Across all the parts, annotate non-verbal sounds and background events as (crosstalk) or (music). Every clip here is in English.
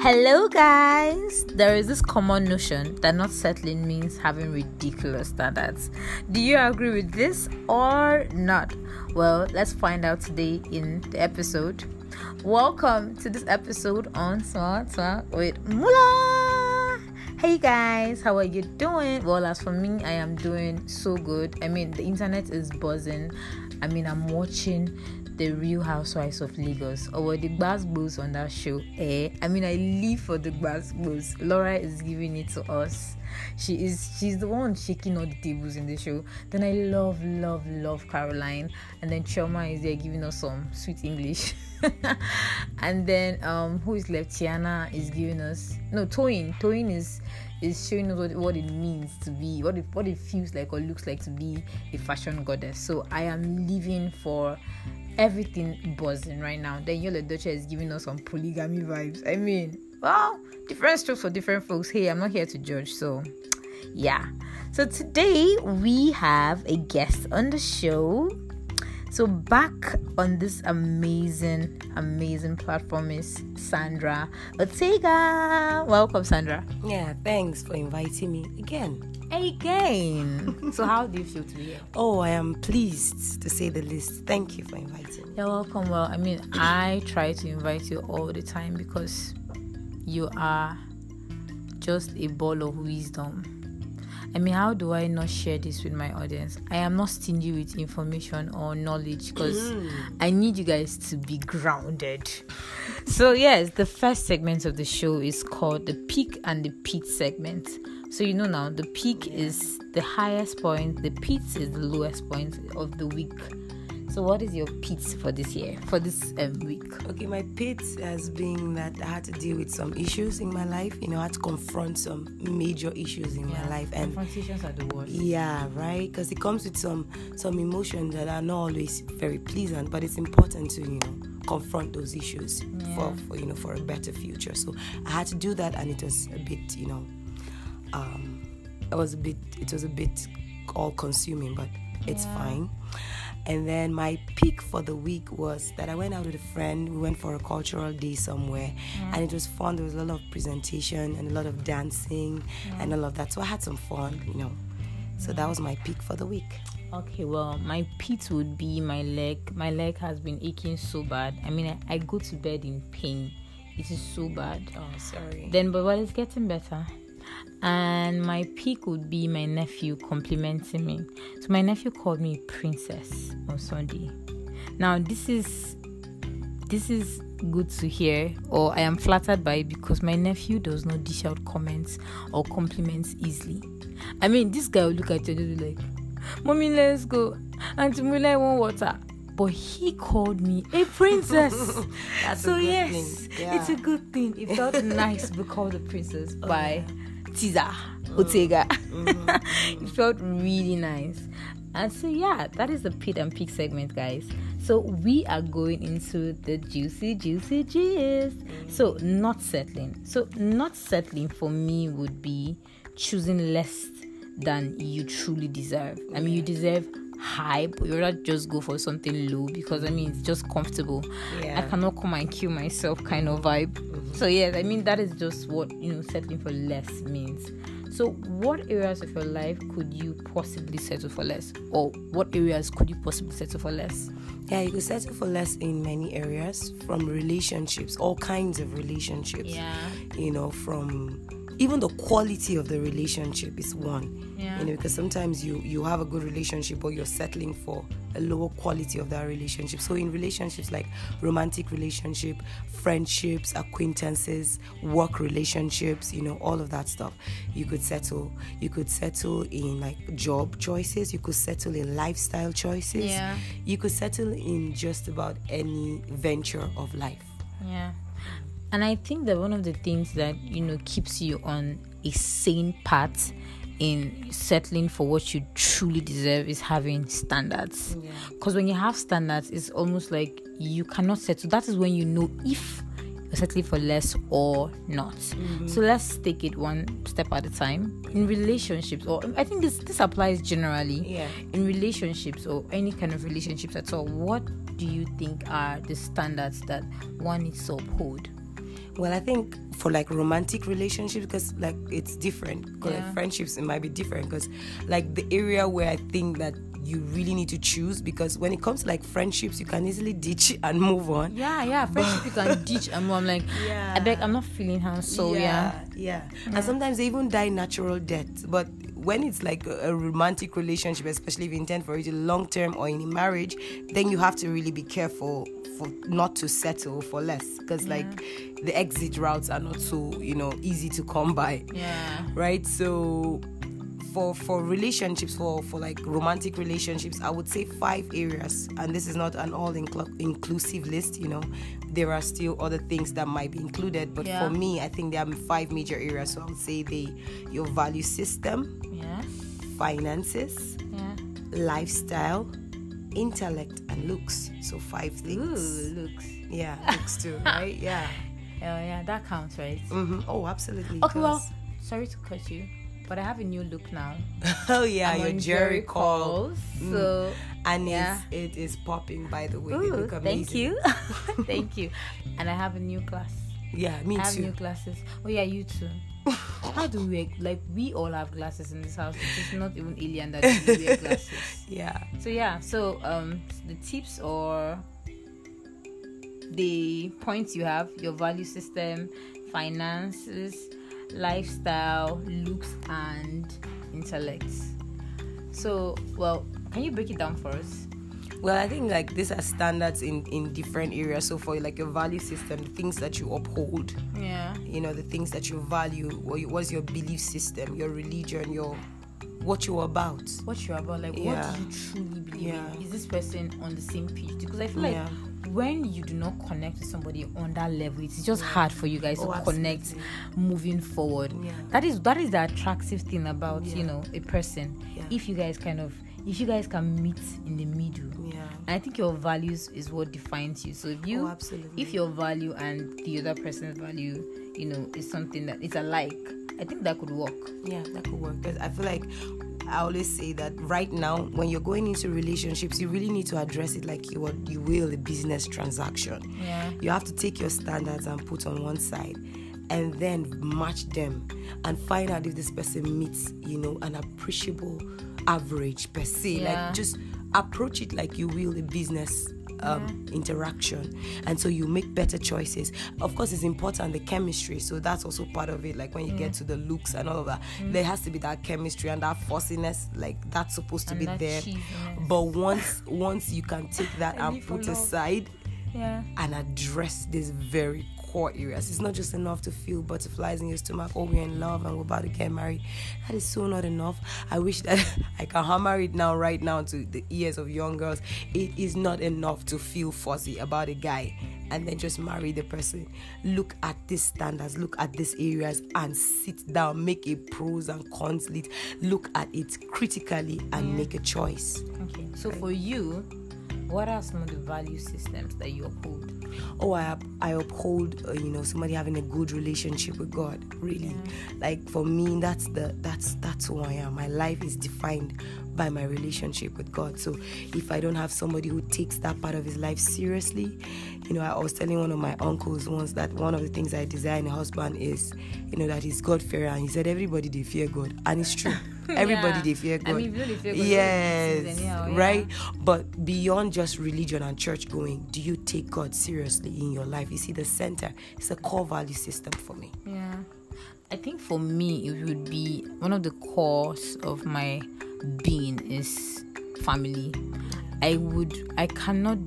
Hello, guys. There is this common notion that not settling means having ridiculous standards. Do you agree with this or not? Well, let's find out today in the episode. Welcome to this episode on Small Talk with Mula. Hey guys, how are you doing? Well, as for me, I am doing so good. I mean, the internet is buzzing. I mean, I'm watching the Real Housewives of Lagos or the Gbasgbos on that show. Eh? I mean, I live for the Gbasgbos. Laura is giving it to us. She is she's the one shaking all the tables in the show. Then I love, love, love Caroline, and then Chioma is there giving us some sweet English. (laughs) and then um, who is left? Tiana is giving us no Toyin. Toyin is is showing us what, what it means to be what it what it feels like or looks like to be a fashion goddess. So I am living for everything buzzing right now. Then Yul Edochie is giving us some polygamy vibes. I mean, well, different strokes for different folks. Hey, I'm not here to judge, so yeah. So today we have a guest on the show. So back on this amazing, amazing platform is Sandra Ortega. Welcome, Sandra. Yeah, thanks for inviting me again. Again. (laughs) so how do you feel to be here? Oh, I am pleased to say the least. Thank you for inviting me. You're welcome. Well, I mean, I try to invite you all the time because you are just a ball of wisdom. I mean, how do I not share this with my audience? I am not stingy with information or knowledge because mm. I need you guys to be grounded. So, yes, the first segment of the show is called the peak and the pit segment. So, you know now, the peak is the highest point, the pit is the lowest point of the week. So, what is your pit for this year, for this um, week? Okay, my pit has been that I had to deal with some issues in my life. You know, I had to confront some major issues in Yeah, my life, and confrontations are the worst. yeah, right, because it comes with some some emotions that are not always very pleasant, but it's important to you know confront those issues for, for you know for a better future. So I had to do that, and it was a bit you know, um, it was a bit it was a bit all consuming, but it's Yeah. fine. And then my peak for the week was that I went out with a friend. We went for a cultural day somewhere, mm. and it was fun. There was a lot of presentation and a lot of dancing mm. and all of that. So I had some fun, you know. So that was my peak for the week. Okay, well, my pit would be my leg. My leg has been aching so bad. I mean, I, I go to bed in pain. It is so bad. Oh, sorry. Then, but well, it's getting better. And my peak would be my nephew complimenting me. So my nephew called me princess on Sunday. Now this is this is good to hear, or I am flattered by it because my nephew does not dish out comments or compliments easily. I mean, this guy will look at you and be like, "Mommy, let's go." Auntie Mula, I want water. But he called me a princess. (laughs) That's a so good yes, thing. it's a good thing. It felt nice to be called a princess oh, by Tiza Ortega. Mm. (laughs) it felt really nice. And so yeah, that is the pit and peak segment, guys. So we are going into the juicy, juicy gist. So not settling. So not settling for me would be choosing less than you truly deserve. I mean, you deserve high, but you rather just go for something low because I mean it's just comfortable. Yeah. I cannot come and kill myself kind of vibe. Mm-hmm. So yes, I mean that is just what you know settling for less means. So what areas of your life could you possibly settle for less? Or what areas could you possibly settle for less? Yeah, you could settle for less in many areas, from relationships, all kinds of relationships. Yeah. You know, from even the quality of the relationship is one. Yeah. You know, because sometimes you you have a good relationship, but you're settling for a lower quality of that relationship. So in relationships like romantic relationship, friendships, acquaintances, work relationships, you know, all of that stuff, you could settle. You could settle in like job choices. You could settle in lifestyle choices. Yeah. You could settle in just about any venture of life. Yeah. And I think that one of the things that, you know, keeps you on a sane path in settling for what you truly deserve is having standards. Because when you have standards, it's almost like you cannot settle. That is when you know if you're settling for less or not. Mm-hmm. So let's take it one step at a time. In relationships, or I think this this applies generally. Yeah. In relationships or any kind of relationships at all, what do you think are the standards that one needs to uphold? Well, I think for like romantic relationships, because like it's different. 'Cause, Yeah. like friendships, it might be different. Because like the area where I think that you really need to choose, because when it comes to like friendships, you can easily ditch (laughs) and move on. Yeah, yeah. Friendship you can (laughs) ditch and I'm like, Yeah. I beg, I'm not feeling her. So yeah. yeah, And sometimes they even die natural death. But when it's like a, a romantic relationship, especially if you intend for it long term or in a marriage, then you have to really be careful for not to settle for less. Because like the exit routes are not so you know easy to come by. Yeah. Right. So for for relationships for for like romantic relationships i would say five areas and this is not an all inclu- inclusive list you know there are still other things that might be included but Yeah. for me i think there are five major areas so i would say the your value system Yeah. finances Yeah. lifestyle intellect and looks so five things Ooh, looks. yeah (laughs) looks too right yeah (laughs) Oh yeah, that counts, right? hmm oh absolutely Okay, well, sorry to cut you, but I have a new look now. (laughs) oh yeah I'm your jerry call Mm. So and Yeah. it's, it is popping by the way they look amazing thank you, (laughs) (laughs) thank you. And I have a new class. Yeah, me too. I have too. new glasses. Oh yeah, you too. How do we like? We all have glasses in this house. It's not even alien that we wear glasses. Yeah. So yeah, so um, the tips or the points you have, your value system, finances, lifestyle, looks, and intellect. So, well, can you break it down for us? Well, I think like these are standards in in different areas. So for like your value system, the things that you uphold, Yeah. you know, the things that you value, what you- what's your belief system, your religion, your what you're about. What you're about, like, Yeah. what do you truly believe Yeah. in? Is this person on the same page? Because I feel like Yeah. When you do not connect with somebody on that level, it's just hard for you guys Oh, to connect moving forward. Yeah. That is that is the attractive thing about you know a person. Yeah. If you guys kind of if you guys can meet in the middle. Yeah. I think your values is what defines you. So if you Oh, absolutely. if your value and the other person's value, you know, is something that it's alike, I think that could work. Yeah, that could work. Because I feel like I always say that right now, when you're going into relationships, you really need to address it like you would you will a business transaction. Yeah. You have to take your standards and put on one side and then match them and find out if this person meets, you know, an appreciable average per se. Yeah. Like just approach it like you will a business um, interaction. And so you make better choices. Of course it's important the chemistry. So that's also part of it like when you get to the looks and all of that. There has to be that chemistry and that fussiness like that's supposed to And be there. but once once you can take that (laughs) and put aside Yeah. and address this very core areas. It's not just enough to feel butterflies in your stomach, oh, we're in love and we're about to get married. That is so not enough. I wish that (laughs) I can hammer it now, right now, to the ears of young girls. It is not enough to feel fuzzy about a guy and then just marry the person. Look at these standards, look at these areas, and sit down, make a pros and cons list, look at it critically, and make a choice. Okay. So for you, what are some of the value systems that you uphold? oh i i uphold uh, you know somebody having a good relationship with god really. Like for me that's the that's that's who i am. My life is defined by my relationship with god. So if i don't have somebody who takes that part of his life seriously you know i was telling one of my uncles once that one of the things i desire in a husband is you know that he's god fearer and he said everybody they fear god. And it's true (laughs) Hmm. everybody Yeah. they fear I god mean, if really fear God, yes anyhow, oh, yeah. right but beyond just religion and church going, do you take God seriously in your life? You see, the center It's a core value system for me. Yeah. I think for me, it would be one of the cores of my being is family. I would, I cannot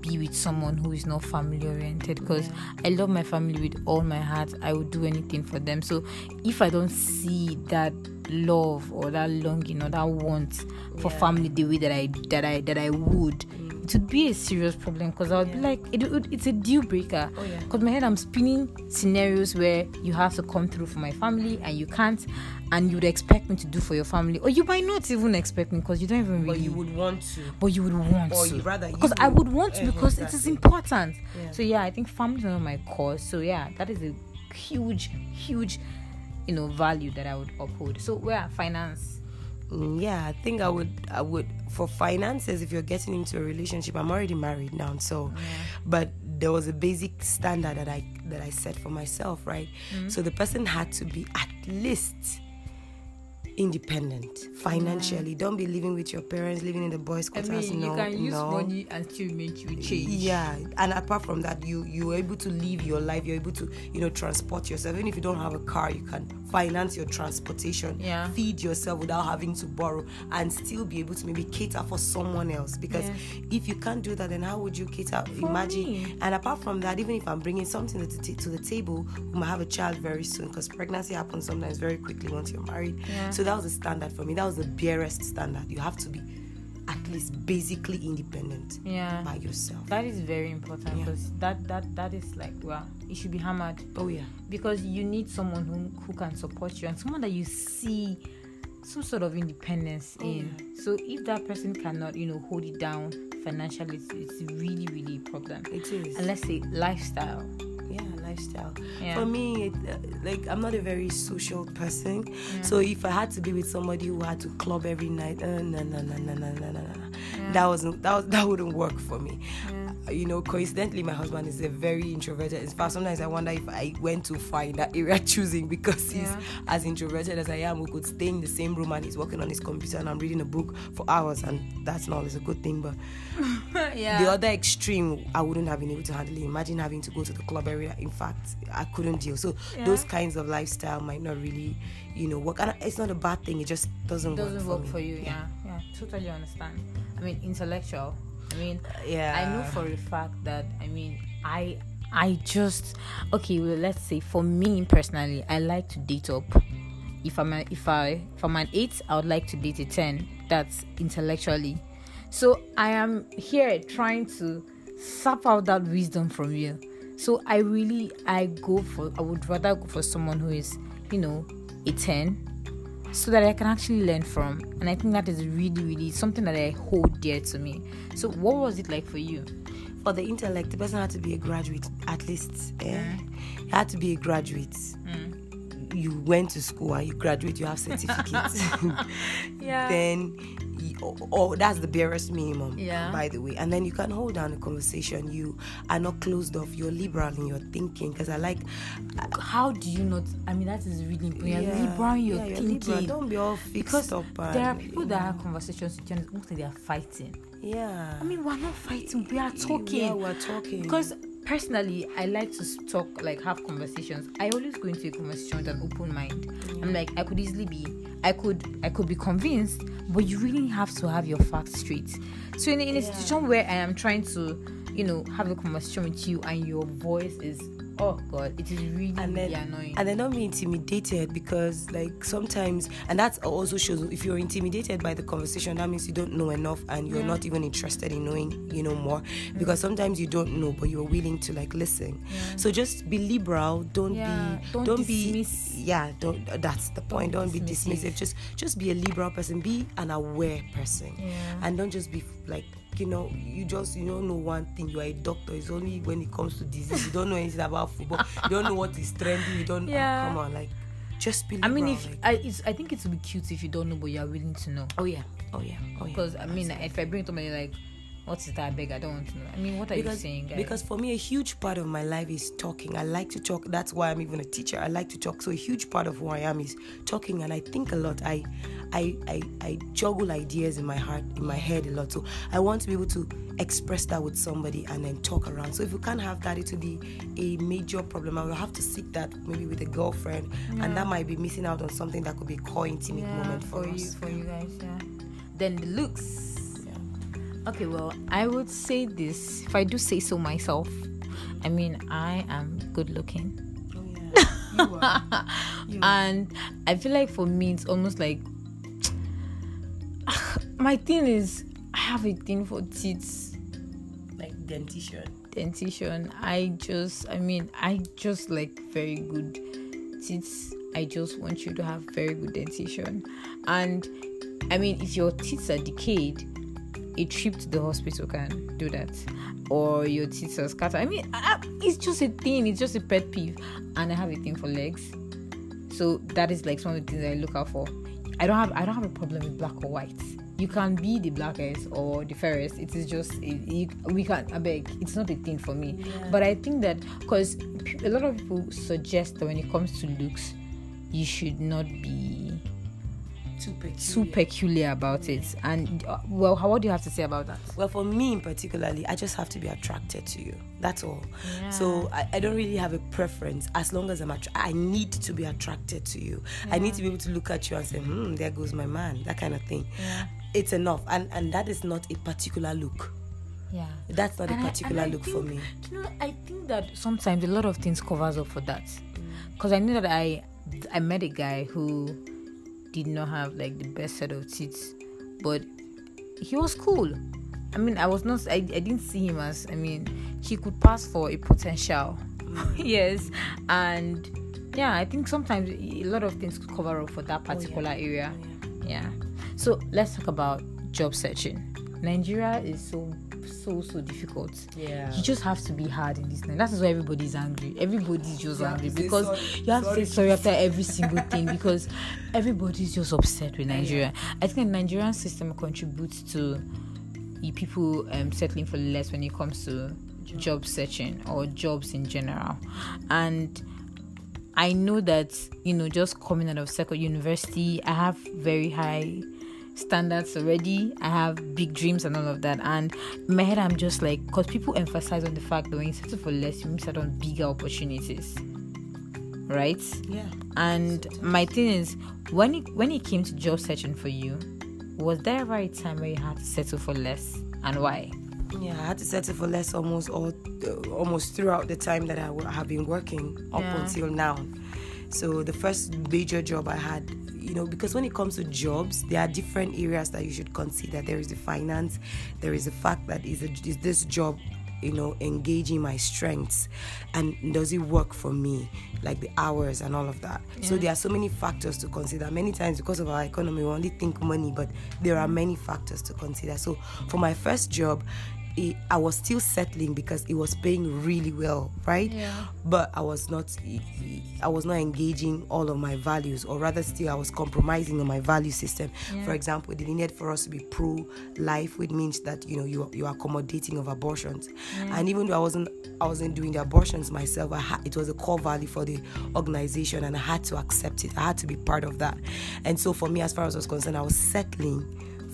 be with someone who is not family oriented because I love my family with all my heart. I would do anything for them. So if I don't see that love or that longing or that want for Yeah. family the way that I that I that I would, it would be a serious problem because I would be like, it would, it's a deal breaker. Oh, yeah. Because my head, I'm spinning scenarios where you have to come through for my family and you can't, and you would expect me to do for your family, or you might not even expect me because you don't even really. But you would want to. but you would want or to. rather because I would want to because it is important. Yeah. So yeah, I think family is one of my cause. So yeah, that is a huge, huge, you know, value that I would uphold. So where finance. Mm, yeah, I think I would I would for finances, if you're getting into a relationship, I'm already married now, so but there was a basic standard that I that I set for myself, right? Mm-hmm. So the person had to be at least independent financially. Don't be living with your parents, living in the boys' I quarters. mean, no, you can use no. money and still make you change. Yeah, and apart from that, you you're able to live your life. You're able to you know transport yourself. Even if you don't have a car, you can finance your transportation. Yeah. feed yourself without having to borrow, and still be able to maybe cater for someone else. Because if you can't do that, then how would you cater? Imagine. me. And apart from that, even if I'm bringing something to the, t- to the table, we might have a child very soon. Because pregnancy happens sometimes very quickly once you're married. Yeah. So that was a standard for me. That was the barest standard. You have to be at least basically independent Yeah. by yourself. That is very important Yeah. because that, that that is like well, it should be hammered Oh yeah. because you need someone who who can support you and someone that you see some sort of independence Oh, in. So if that person cannot, you know, hold it down financially, it's, it's really really a problem. It is. And let's say lifestyle. Yeah, lifestyle. Yeah. For me, it, uh, like I'm not a very social person, so if I had to be with somebody who had to club every night, uh, no, no, no, no, no, no, no, no, that wasn't that was, that wouldn't work for me. Uh, You know, coincidentally, my husband is a very introverted. In fact, sometimes I wonder if I went too far in that area (laughs) choosing because he's Yeah. as introverted as I am. We could stay in the same room and he's working on his computer and I'm reading a book for hours, and that's not always a good thing, but. (laughs) yeah. The other extreme, I wouldn't have been able to handle it. Imagine having to go to the club area. In fact, I couldn't deal. So Yeah. those kinds of lifestyle might not really, you know, work. And it's not a bad thing. It just doesn't, doesn't work, work for, for you. Yeah. yeah, totally understand. I mean, intellectual. I mean, Yeah. I know for a fact that I mean, I I just okay. Well, let's say for me personally, I like to date up. If I'm a, if I if I'm an eight, I would like to date a ten. That's intellectually. So I am here trying to sap out that wisdom from you. So I really I go for I would rather go for someone who is you know a ten so that I can actually learn from. And I think that is really, really something that I hold dear to me. So, what was it like for you? For the intellect, the person had to be a graduate at least. Yeah. You had to be a graduate. Mm. You went to school and you graduate, you have certificates. (laughs) Yeah. then oh, oh, that's the barest minimum Yeah. by the way and then you can hold down a conversation you are not closed off you're liberal in your thinking because i like uh, How do you not? I mean, that is really important. You're Yeah, liberal in your yeah, thinking. liberal. don't be all fixed because up and, there are people that have conversations with you and they are fighting. yeah I mean, we're not fighting, we are talking. yeah we're talking Because personally, I like to talk, like have conversations. I always go into a conversation with an open mind. I'm like, I could easily be, I could, I could be convinced, but you really have to have your facts straight. So in, in a situation where I am trying to, you know, have a conversation with you and your voice is, oh god, it is really, and really then annoying. and then don't be intimidated because like sometimes and that also shows if you're intimidated by the conversation that means you don't know enough and you're not even interested in knowing you know more. Because sometimes you don't know but you're willing to like listen. So just be liberal. Don't Yeah, be don't be dismiss- yeah don't that's the point. Don't, be dismissive. dismissive. Just just be a liberal person. Be an aware person. Yeah. and don't just be like you know you just you don't know one thing. You are a doctor. It's only when it comes to disease. You don't know anything about football. You don't know what is trending. You don't ah, Yeah. come on like just be I mean, if like- I, it's, I think it would be cute if you don't know, but you are willing to know. oh yeah. Oh yeah. Oh yeah. Because I mean, if I bring somebody like, what is that? I beg, I don't want to know. I mean, what are because, you saying, guys? because for me a huge part of my life is talking i like to talk that's why i'm even a teacher i like to talk so a huge part of who i am is talking and i think a lot i i i, I juggle ideas in my heart in my head a lot so i want to be able to express that with somebody and then talk around so if you can't have that it will be a major problem i will have to seek that maybe with a girlfriend and that might be missing out on something that could be a core intimate yeah, moment for, for you, us for you guys, yeah. Then the looks. Okay, well, I would say this if I do say so myself. I mean, I am good looking. oh yeah (laughs) you are. You are. and I feel like for me it's almost like (sighs) my thing is I have a thing for teeth. like dentition dentition. I just I mean I just like very good teeth. I just want you to have very good dentition. And I mean if your teeth are decayed, a trip to the hospital can do that. Or your teeth are scattered. I mean, I, it's just a thing. It's just a pet peeve, and I have a thing for legs. So that is like some of the things I look out for. I don't have I don't have a problem with black or white. you can be the blackest or the fairest. It is just it, you, we can. I beg. It's not a thing for me. Yeah. But I think that because a lot of people suggest that when it comes to looks, you should not be Too peculiar. too peculiar about it. And uh, well, how, what do you have to say about that? Well, for me in particularly, I just have to be attracted to you. That's all. Yeah. So I, I don't really have a preference. As long as I'm attra- I need to be attracted to you. I need to be able to look at you and say, hmm, there goes my man. That kind of thing. Yeah. It's enough. And and that is not a particular look. Yeah. That's not And a particular I look for me. You know, I think that sometimes a lot of things covers up for that. Because I knew that I I met a guy who did not have like the best set of teeth, but he was cool. I mean, I was not. I, I didn't see him as. I mean, he could pass for a potential. Mm. (laughs) yes, and yeah, I think sometimes a lot of things could cover up for that oh, particular area. Oh, yeah. So let's talk about job searching. Nigeria is so so so difficult. Yeah. You just have to be hard in this night. That is why everybody's angry. Everybody's just have angry because sorry. you have to say Sorry. sorry after every single thing because everybody's just upset with Nigeria. I think the Nigerian system contributes to people um, settling for less when it comes to job searching or jobs in general. And I know that you know just coming out of second university, I have very high standards already. I have big dreams and all of that. And in my head, I'm just like, because people emphasize on the fact that when you settle for less, you miss out on bigger opportunities, right? Yeah. And my thing is, when it when it came to job searching for you, was there ever a time where you had to settle for less, and why? Yeah, I had to settle for less almost all, uh, almost throughout the time that I have been working up Yeah. until now. So the first major job I had, you know, because when it comes to jobs, there are different areas that you should consider. There is the finance, there is the fact that is, a, is this job, you know, engaging my strengths, and does it work for me, like the hours and all of that. So there are so many factors to consider. Many times because of our economy, we only think money, but there are many factors to consider. So for my first job, it, I was still settling because it was paying really well, right? Yeah. But I was not, I was not engaging all of my values, or rather, still I was compromising on my value system. For example, they needed for us to be pro-life, which means that you know you you are accommodating of abortions. And even though I wasn't, I wasn't doing the abortions myself. I ha- it was a core value for the organization, and I had to accept it. I had to be part of that. And so, for me, as far as I was concerned, I was settling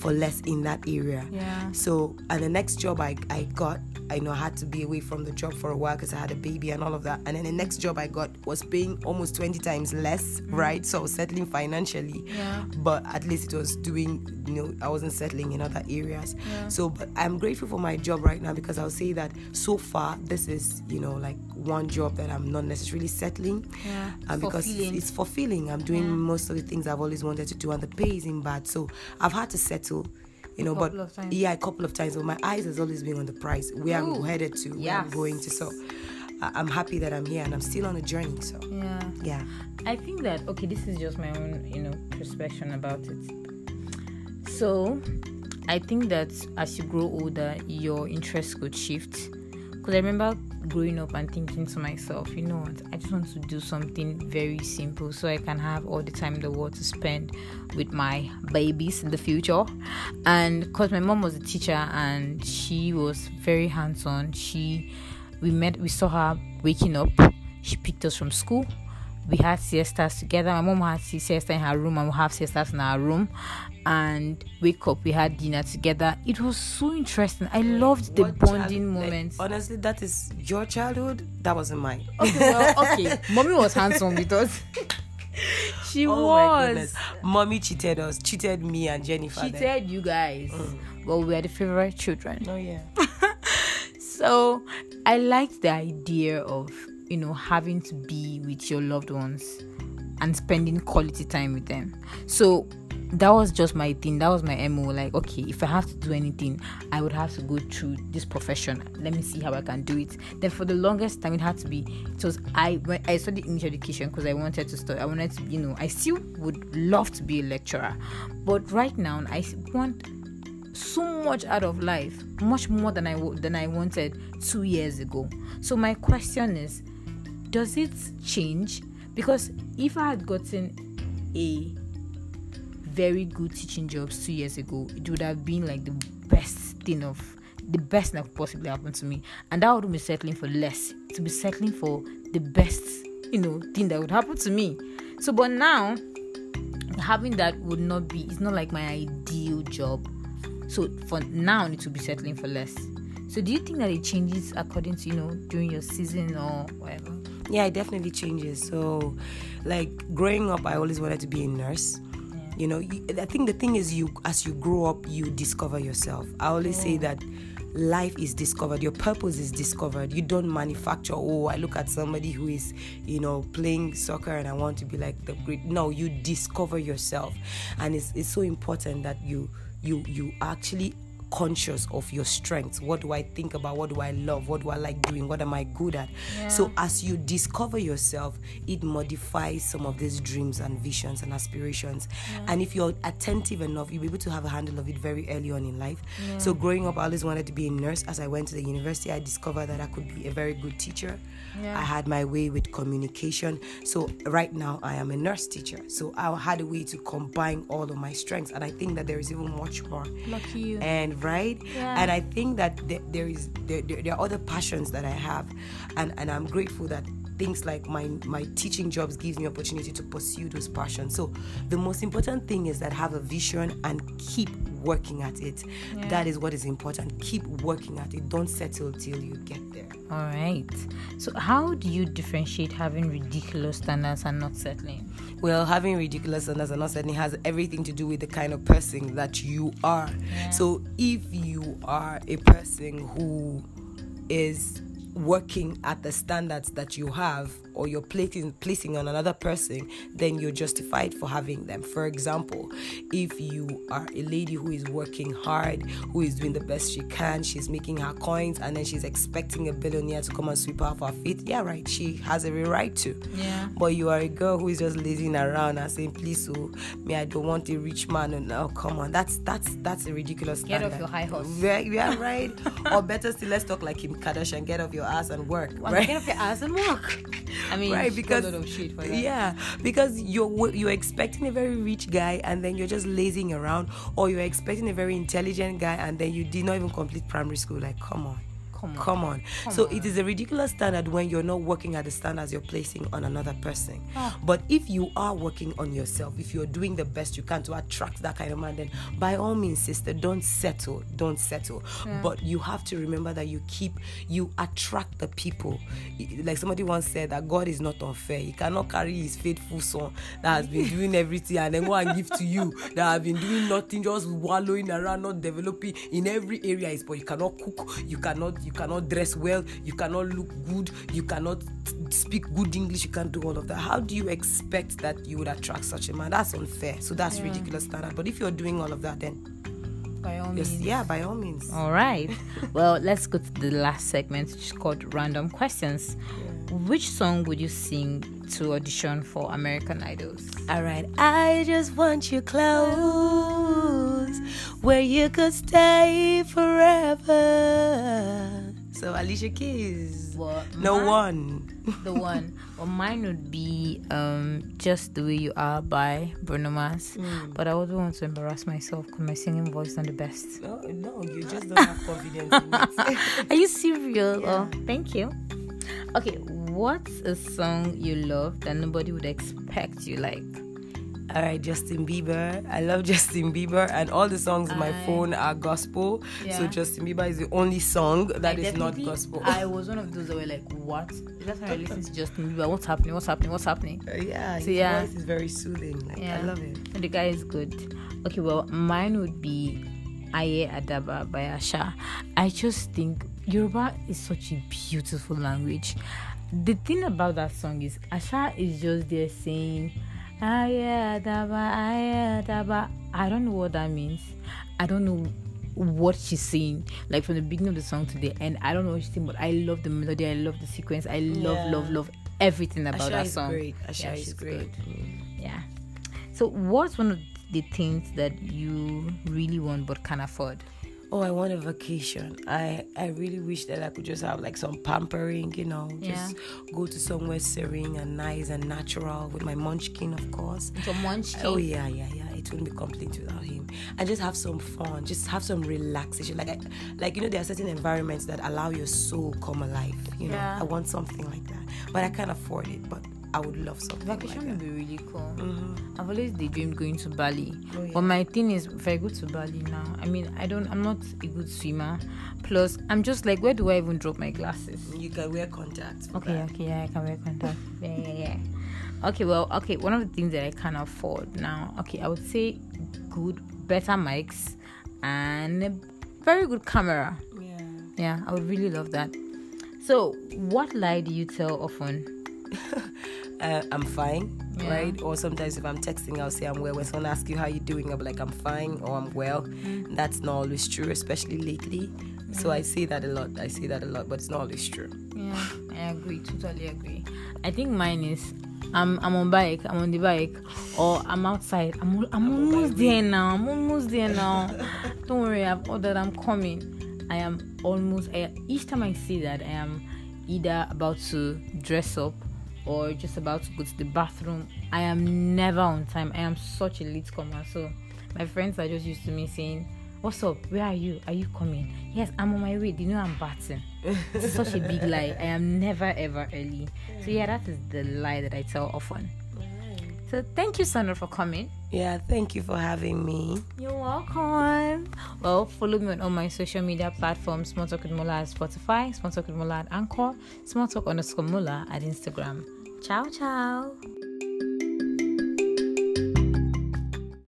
for less in that area. Yeah. So, and the next job I, I got, I know I had to be away from the job for a while because I had a baby and all of that. And then the next job I got was paying almost 20 times less, right? So I was settling financially. Yeah. But at least it was doing, you know, I wasn't settling in other areas. So, but I'm grateful for my job right now because I'll say that so far, this is, you know, like one job that I'm not necessarily settling. Yeah. Um, because Fulfilling. it's fulfilling. I'm doing most of the things I've always wanted to do, and the pay isn't bad. So I've had to settle, you know. couple but of times. yeah, a couple of times. But my eyes has always been on the prize, where Ooh, I'm headed to, where I'm going to. So I- I'm happy that I'm here, and I'm still on a journey. So Yeah. yeah, I think that okay, this is just my own, you know, perspective about it. So, I think that as you grow older, your interests could shift. Because I remember growing up and thinking to myself, you know what, I just want to do something very simple so I can have all the time in the world to spend with my babies in the future. And because my mom was a teacher and she was very hands on, she we met we saw her waking up. She picked us from school we had siestas together. My mom had siesta in her room and we have siestas in our room. And wake up we had dinner together. It was so interesting. I loved the What bonding child- like, moments. honestly, that is your childhood. That wasn't mine. okay well (laughs) okay. Mommy was handsome with us. (laughs) She Oh my was. mommy cheated us, cheated me and Jennifer. she then. you guys. Mm. But we are the favorite children. Oh yeah. (laughs) So I liked the idea of, you know, having to be with your loved ones and spending quality time with them. So that was just my thing. That was my MO. Like, okay, if I have to do anything, I would have to go through this profession. Let me see how I can do it. Then for the longest time, it had to be. It was I when I studied English education because I wanted to study. I wanted to, you know, I still would love to be a lecturer, but right now I want so much out of life, much more than I than I wanted two years ago. So my question is, does it change? Because if I had gotten a very good teaching job two years ago, it would have been like the best thing of the best that could possibly happen to me. And that wouldn't be settling for less. To be settling for the best, you know, thing that would happen to me. So but now having that would not be it's not like my ideal job. So for now I need to be settling for less. So do you think that it changes according to, you know, during your season or whatever? Yeah, it definitely changes. So like growing up I always wanted to be a nurse. You know i think the thing is you as you grow up you discover yourself. I always say that life is discovered your purpose is discovered. You don't manufacture oh i look at somebody who is you know playing soccer and i want to be like the great. No you discover yourself. And it's, it's so important that you you you actually conscious of your strengths. What do I think about? What do I love? What do I like doing? What am I good at? Yeah. So as you discover yourself, it modifies some of these dreams and visions and aspirations. Yeah. And if you're attentive enough, you'll be able to have a handle of it very early on in life. Yeah. So growing up, I always wanted to be a nurse. As I went to the university, I discovered that I could be a very good teacher. I had my way with communication. So right now, I am a nurse teacher. So I had a way to combine all of my strengths, and I think that there is even much more. Lucky you. And right yeah. and i think that there is there, there, are other passions that i have and and i'm grateful that things like my my teaching jobs gives me opportunity to pursue those passions. So the most important thing is that have a vision and keep working at it. Yeah. that is what is important. Keep working at it. Don't settle till you get there. All right. So how do you differentiate having ridiculous standards and not settling? Well having ridiculous standards and not settling has everything to do with the kind of person that you are. Yeah. so if you are a person who is working at the standards that you have or you're placing placing on another person, then you're justified for having them. For example, if you are a lady who is working hard, who is doing the best she can, she's making her coins, and then she's expecting a billionaire to come and sweep her off her feet. Yeah, right. She has every right to. Yeah. But you are a girl who is just lazing around and saying, "Please, so oh, me, I don't want a rich man." And oh, come on, that's that's that's a ridiculous standard. Get off your high horse. Yeah, yeah (laughs) right. or better still, let's talk like Kim Kardashian. Get off your ass and work. Well, right? Get off your ass and work. (laughs) I mean, right? Because yeah, because you're you're expecting a very rich guy and then you're just lazing around, or you're expecting a very intelligent guy and then you did not even complete primary school. Like, come on. Come on. Come on. Come so on. it is a ridiculous standard when you're not working at the standards you're placing on another person. Oh. But if you are working on yourself, if you're doing the best you can to attract that kind of man, then by all means, sister, don't settle. Don't settle. Yeah. But you have to remember that you keep, you attract the people. Like somebody once said that God is not unfair. He cannot carry his faithful son that has been (laughs) doing everything and then go and give to you that have been doing nothing, just wallowing around, not developing in every area. But you cannot cook, you cannot, you you cannot dress well, you cannot look good, you cannot speak good English, you can't do all of that. How do you expect that you would attract such a man? That's unfair. So that's yeah. ridiculous standard. But if you're doing all of that, then by all means. Yeah, by all means. All right. (laughs) well, let's go to the last segment, which is called Random Questions. Yeah. Which song would you sing to audition for American Idols? All right. I just want you close where you could stay forever. So Alicia Keys. Well, no one. the one. Well, mine would be um, "Just the Way You Are" by Bruno Mars. Mm. But I wouldn't want to embarrass myself because my singing voice is not the best. No, no, you just don't have confidence. (laughs) Are you serious? Yeah. Oh, thank you. Okay, what's a song you love that nobody would expect you like? All right, Justin Bieber. I love (laughs) Justin Bieber, and all the songs in my phone are gospel. Yeah. So Justin Bieber is the only song that I is not gospel. I was one of those that were like, "What?" That's why I listen to Justin Bieber. What's happening? What's happening? What's happening? Uh, yeah, so, his yeah. voice is very soothing. Like, yeah. I love it. And the guy is good. Okay, well, mine would be Aye Adaba by Asa. I just think Yoruba is such a beautiful language. The thing about that song is Asa is just there saying I don't know what that means. I don't know what she's saying. Like from the beginning of the song to the end, I don't know what she's saying, but I love the melody. I love the sequence. I love, yeah. love, love everything about Asa that song. Great. Asa yeah, is great. Good. Yeah. So, what's one of the things that you really want but can't afford? Oh i want a vacation i i really wish that i could just have like some pampering you know just yeah. go to somewhere serene and nice and natural with my munchkin of course so munchkin oh yeah yeah yeah it wouldn't be complete without him. And just have some fun, just have some relaxation. Like, I, like you know, there are certain environments that allow your soul come alive. You know, Yeah. I want something like that, but I can't afford it. But I would love something Vacation like would be really cool. Mhm. I've always daydreamed going to Bali. Oh, yeah. But my thing is, if I go to Bali now, I mean, I don't, I'm not a good swimmer. Plus, I'm just like, where do I even drop my glasses? You can wear contacts. Okay, that. okay, yeah, I can wear contacts. (laughs) Yeah, yeah, yeah. Okay, well, okay, one of the things that I can afford now, okay, I would say good, better mics and a very good camera. Yeah. Yeah, I would really love that. So, what lie do you tell often? (laughs) uh, I'm fine, Yeah. right? Or sometimes if I'm texting, I'll say I'm well. When someone asks you how you're doing, I'll be like I'm fine or I'm well. Mm-hmm. That's not always true, especially lately. So I say that a lot. I say that a lot, but it's not always true. Yeah, I agree, totally agree. I think mine is I'm I'm on bike, I'm on the bike, or I'm outside. I'm al- I'm almost there now. I'm almost there now. (laughs) Don't worry, I've ordered. I'm coming. I am almost. I, each time I see that, I am either about to dress up or just about to go to the bathroom. I am never on time. I am such a late comer. So my friends are just used to me saying, "What's up? Where are you? Are you coming?" Yes, I'm on my way. Do you know I'm batting? It's such a big lie. I am never ever early. So yeah, that is the lie that I tell often. So thank you, Sandra, for coming. Yeah, thank you for having me. You're welcome. Well, follow me on all my social media platforms. Small Talk with Mola at Spotify, Small Talk with Mola at Anchor, Small Talk underscore Mola at Instagram. Ciao, ciao.